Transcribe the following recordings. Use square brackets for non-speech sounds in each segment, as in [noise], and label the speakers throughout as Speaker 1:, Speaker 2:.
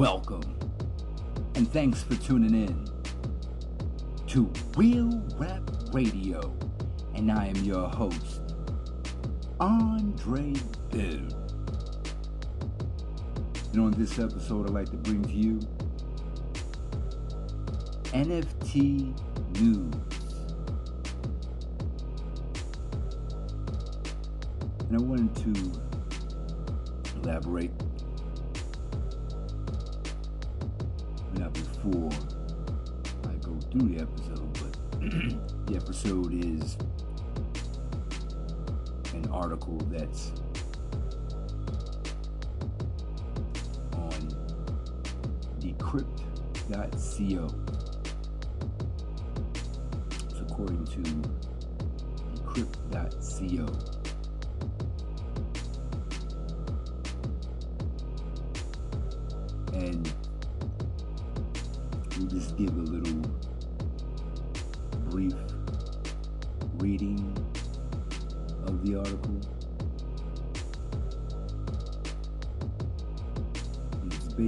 Speaker 1: Welcome, and thanks for tuning in to Real Rap Radio, and I am your host, Andre Bill. And on this episode, I'd like to bring to you NFT news. And I wanted to elaborate episode is an article that's on decrypt.co. It's according to decrypt.co.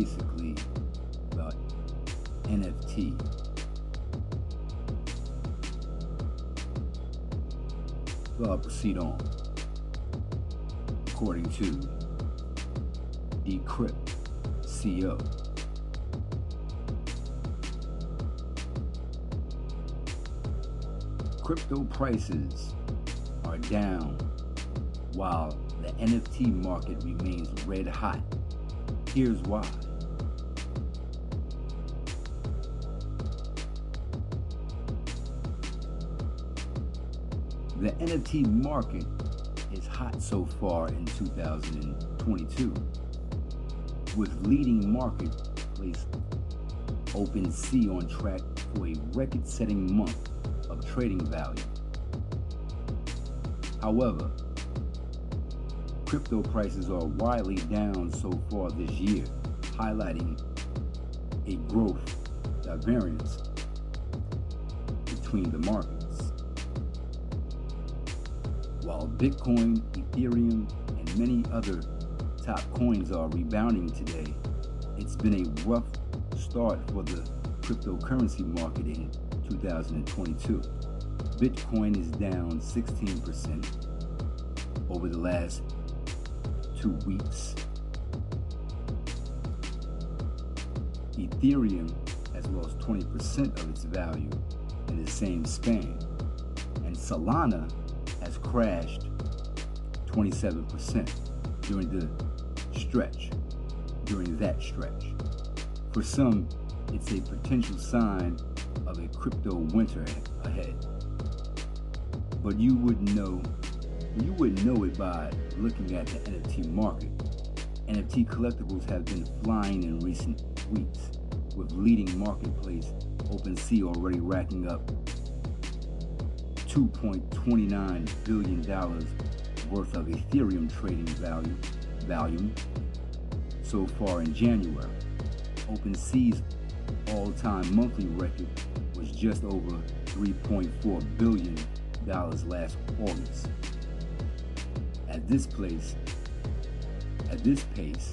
Speaker 1: basically about NFT. So I'll proceed on. According to Decrypt CO. Crypto prices are down while the NFT market remains red hot. Here's why. The NFT market is hot so far in 2022, with leading marketplace OpenSea on track for a record setting month of trading value. However, crypto prices are widely down so far this year, highlighting a growth divergence between the markets. While Bitcoin, Ethereum, and many other top coins are rebounding today, it's been a rough start for the cryptocurrency market in 2022. Bitcoin is down 16% over the last two weeks. Ethereum has lost 20% of its value in the same span, and Solana has crashed 27% during the stretch, during that stretch. For some, it's a potential sign of a crypto winter ahead. But you wouldn't know you wouldn't know it by looking at the NFT market. NFT collectibles have been flying in recent weeks, with leading marketplace OpenSea already racking up $2.29 billion worth of Ethereum trading value volume so far in January. OpenSea's all-time monthly record was just over 3.4 billion dollars last August. At this place, at this pace,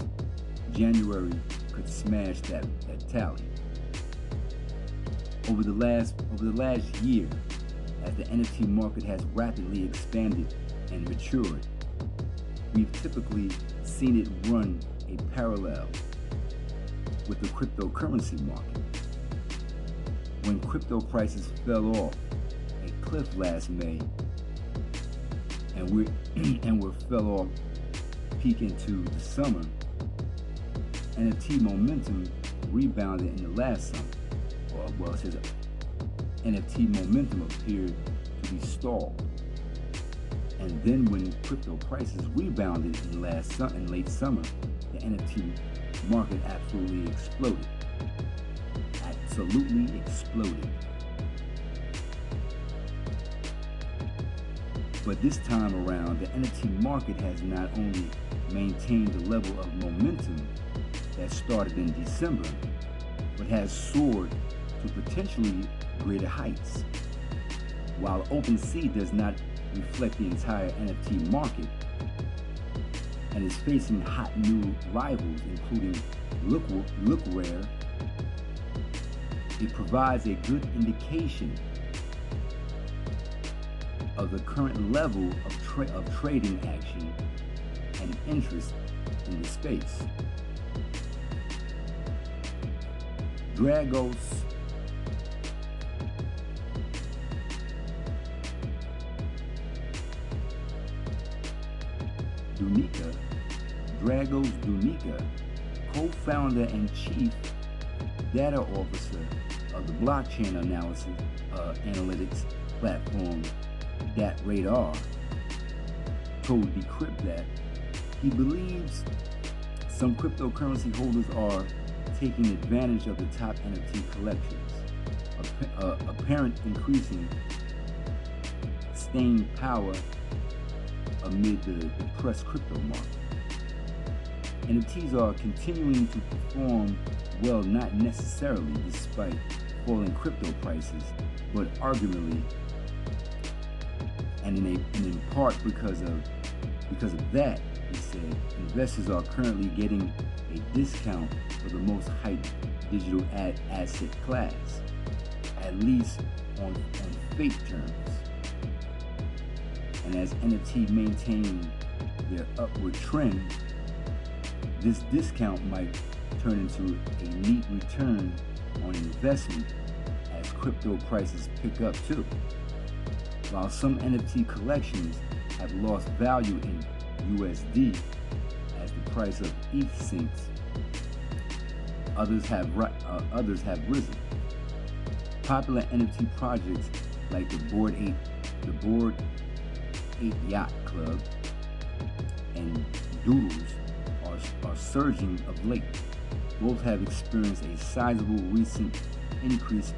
Speaker 1: January could smash that, that tally. Over the last over the last year, as the NFT market has rapidly expanded and matured, we've typically seen it run a parallel with the cryptocurrency market. When crypto prices fell off a cliff last May, and we [clears throat] and we fell off peak into the summer, NFT momentum rebounded in the last summer. Well, NFT momentum appeared to be stalled. And then when crypto prices rebounded in last su- in late summer, the NFT market absolutely exploded. Absolutely exploded. But this time around, the NFT market has not only maintained the level of momentum that started in December, but has soared to potentially greater heights. While OpenSea does not reflect the entire NFT market and is facing hot new rivals, including look, rare, it provides a good indication of the current level of, tra of trading action and interest in the space. Dragos Dunica, Dragos Dunica, co-founder and chief data officer of the blockchain analysis uh, analytics platform DappRadar, told Decrypt that he believes some cryptocurrency holders are taking advantage of the top NFT collections, uh, apparent increasing staying power amid the depressed crypto market. NFTs are continuing to perform well, not necessarily despite falling crypto prices, but arguably, and in, a, and in part because of because of that, he said, investors are currently getting a discount for the most hyped digital ad asset class, at least on, on fiat terms. And as NFT maintain their upward trend, this discount might turn into a neat return on investment as crypto prices pick up too. While some NFT collections have lost value in USD as the price of ETH sinks, others have uh, others have risen. Popular NFT projects like the Bored Ape, the Bored Ape Yacht Club, and Doodles are, are surging of late. Both have experienced a sizable recent increase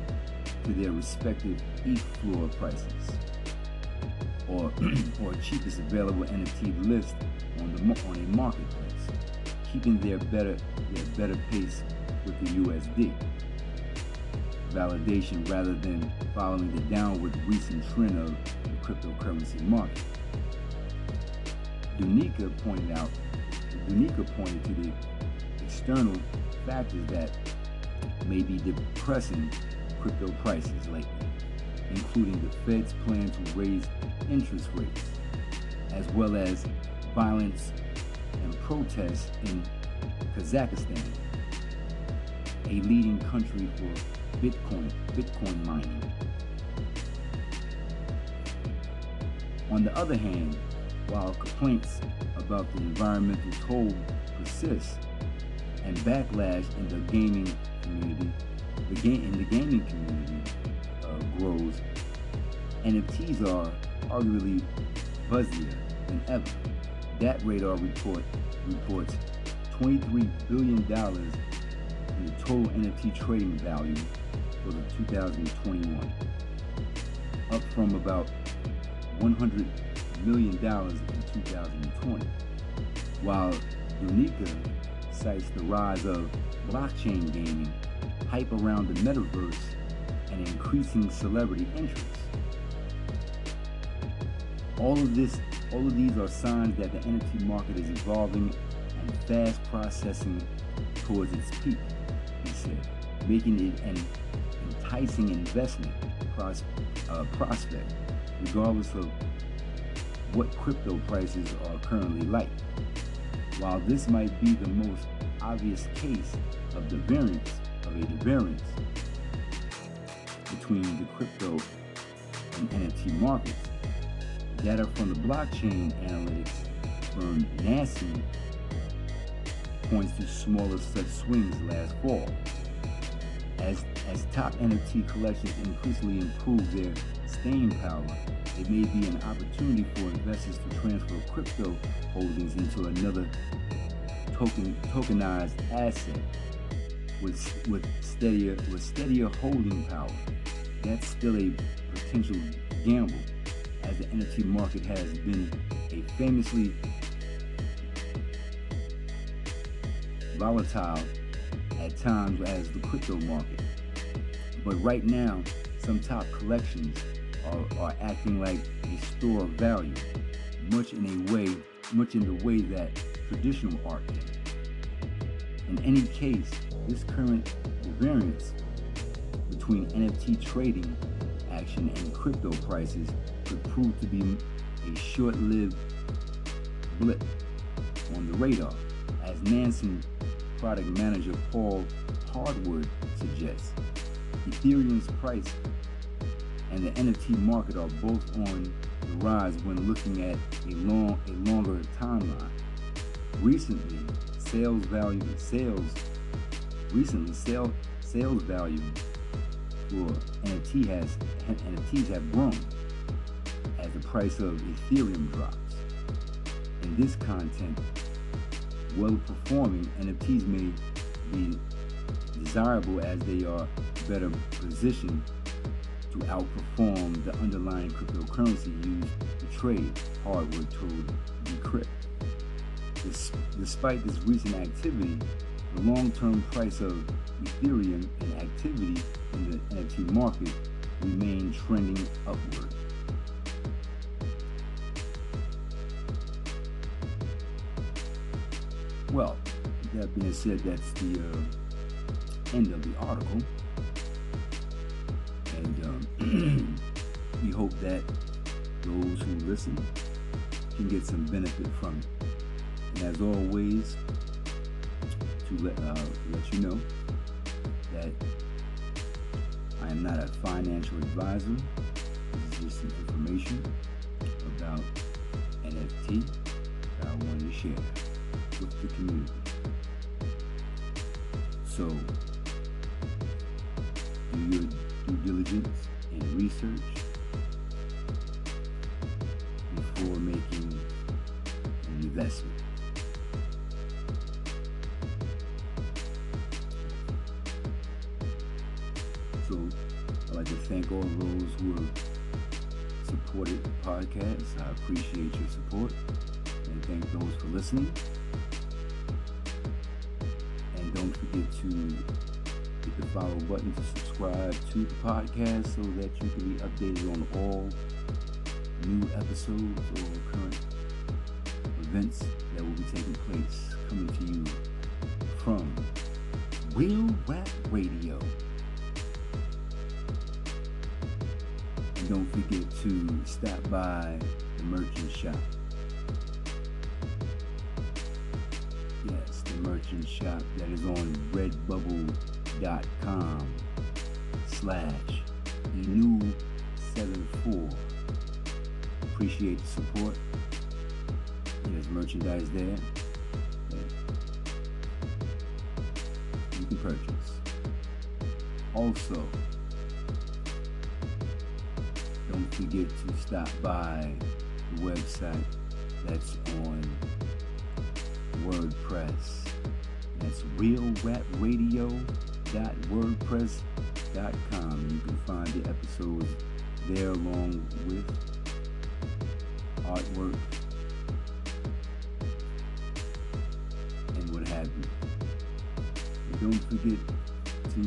Speaker 1: to their respective ETH floor prices or, [clears throat] or cheapest available NFT list on, the, on a marketplace, keeping their better, their better pace with the USD validation rather than following the downward recent trend of cryptocurrency market. Dunica pointed out, Dunica pointed to the external factors that may be depressing crypto prices lately, including the Fed's plan to raise interest rates, as well as violence and protests in Kazakhstan, a leading country for Bitcoin, Bitcoin mining. On the other hand, while complaints about the environmental toll persist and backlash in the gaming community, the in the gaming community uh, grows, NFTs are arguably buzzier than ever. DappRadar report reports $23 billion in the total NFT trading value for the 2021, up from about $100 million in 2020. While Unica cites the rise of blockchain gaming, hype around the metaverse, and increasing celebrity interest. All of this, all of these are signs that the NFT market is evolving and fast processing towards its peak, he said, making it an enticing investment pros- uh, prospect, regardless of what crypto prices are currently like. While this might be the most obvious case of the variance of a variance between the crypto and NFT markets, Data from the blockchain analytics firm Nansen points to smaller such swings last fall. As, as top NFT collections increasingly improve their staying power, it may be an opportunity for investors to transfer crypto holdings into another token, tokenized asset with, with, steadier, with steadier holding power. That's still a potential gamble as the NFT market has been a famously volatile at times as the crypto market. But right now, some top collections are, are acting like a store of value, much in a way, much in the way that traditional art can. In any case, this current variance between NFT trading action and crypto prices could prove to be a short-lived blip on the radar, as Nansen product manager Paul Hardwood suggests. Ethereum's price and the NFT market are both on the rise when looking at a long a longer timeline. Recently, sales value sales recently sale, sales value for NFT has NFTs have grown as the price of Ethereum drops. In this content, well-performing NFTs may be desirable as they are better positioned to outperform the underlying cryptocurrency used to trade, hardware told Decrypt. Despite this recent activity, the long-term price of Ethereum and activity in the NFT market remain trending upward. Well, that being said, that's the uh, end of the article. [clears throat] We hope that those who listen can get some benefit from it. And as always, to let, uh, let you know that I am not a financial advisor. This is just some information about NFT that I wanted to share with the community. So, do your due diligence and research before making an investment. So, I'd like to thank all those who have supported the podcast. I appreciate your support and thank those for listening. And don't forget to hit the follow button to subscribe to the podcast so that you can be updated on all new episodes or current events that will be taking place coming to you from Real Rap Radio. And don't forget to stop by the merchant shop. Yes, the merchant shop that is on redbubble.com slash enu74. Appreciate the support. There's merchandise there that you can purchase. Also, don't forget to stop by the website that's on WordPress. That's realrapradio.wordpress.com. You can find the episodes there along with artwork and what have you. And don't forget to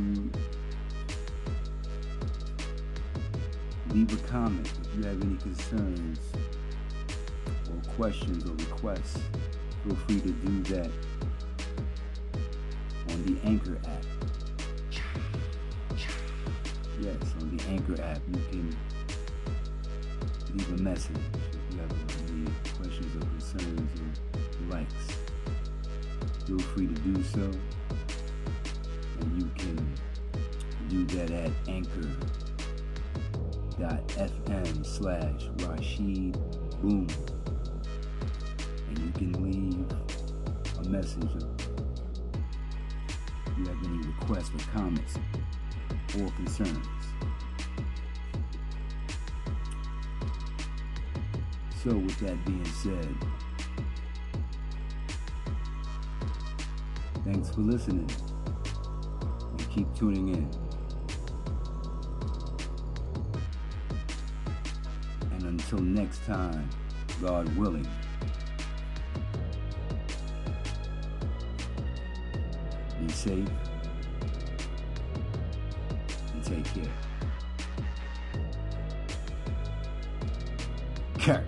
Speaker 1: leave a comment if you have any concerns or questions or requests. Feel free to do that on the Anchor app. Yes, on the Anchor app, you can leave a message if you have any questions or concerns or likes. Feel free to do so. And you can do that at anchor.fm slash Rashid Boom. And you can leave a message if you have any requests or comments or concerns. So, with that being said, thanks for listening and keep tuning in. And until next time, God willing, be safe and take care. Kurt.